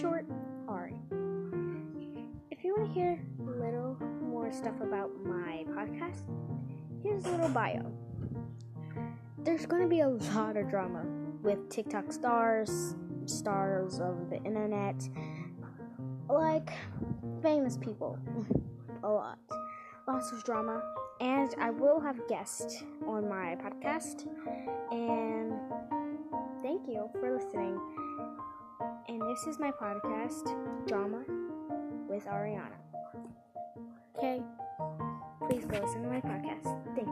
short, hard. If you want to hear a little more stuff about my podcast, here's a little bio. There's going to be a lot of drama with TikTok stars, stars of the internet, like famous people. a lot. Lots of drama. And I will have guests on my podcast. And thank you for listening. This is my podcast, Drama with Ariana. Okay? Please go listen to my podcast. Thank you.